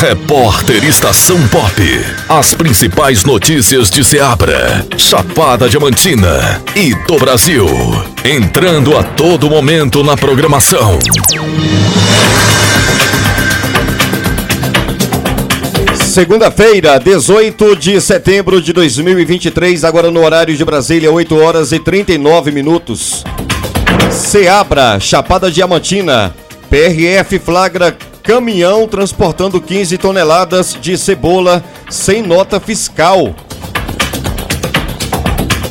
Repórter Estação Pop. As principais notícias de Ceabra, Chapada Diamantina e do Brasil. Entrando a todo momento na programação. Segunda-feira, 18 de setembro de 2023, agora no horário de Brasília, 8 horas e 39 minutos. Seabra, Chapada Diamantina. PRF flagra caminhão transportando 15 toneladas de cebola sem nota fiscal.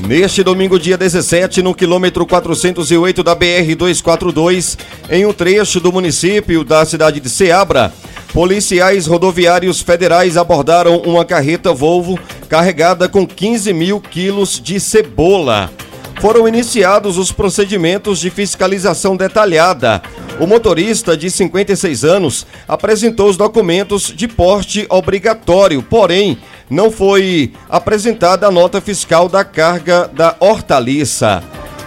Neste domingo, dia 17, no quilômetro 408 da BR-242, em um trecho do município da cidade de Ceabra, policiais rodoviários federais abordaram uma carreta Volvo carregada com 15 mil quilos de cebola. Foram iniciados os procedimentos de fiscalização detalhada. O motorista, de 56 anos, apresentou os documentos de porte obrigatório, porém, não foi apresentada a nota fiscal da carga da hortaliça.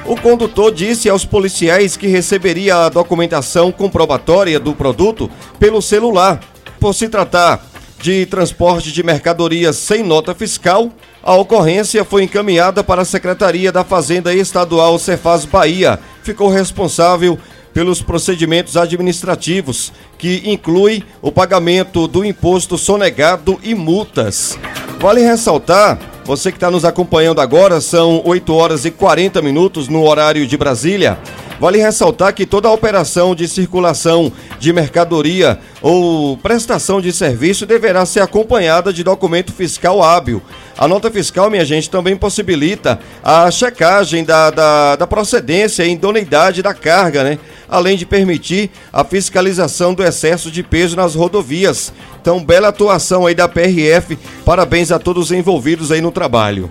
O condutor disse aos policiais que receberia a documentação comprobatória do produto pelo celular. Por se tratar de transporte de mercadorias sem nota fiscal, a ocorrência foi encaminhada para a Secretaria da Fazenda Estadual Cefaz Bahia. Ficou responsável pelos procedimentos administrativos, que inclui o pagamento do imposto sonegado e multas. Vale ressaltar, você que está nos acompanhando agora, são 8 horas e 40 minutos no horário de Brasília. Vale ressaltar que toda operação de circulação de mercadoria ou prestação de serviço deverá ser acompanhada de documento fiscal hábil. A nota fiscal, minha gente, também possibilita a checagem da, da, da procedência e idoneidade da carga, né? Além de permitir a fiscalização do excesso de peso nas rodovias. Então, bela atuação aí da PRF. Parabéns a todos os envolvidos aí no trabalho.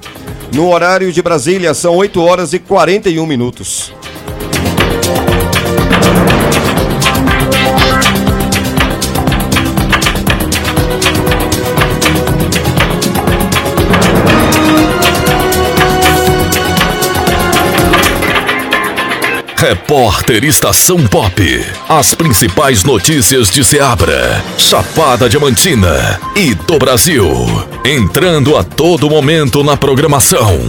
No horário de Brasília, são 8 horas e 41 minutos. Repórter Estação Pop. As principais notícias de Ceabra, Chapada Diamantina e do Brasil. Entrando a todo momento na programação.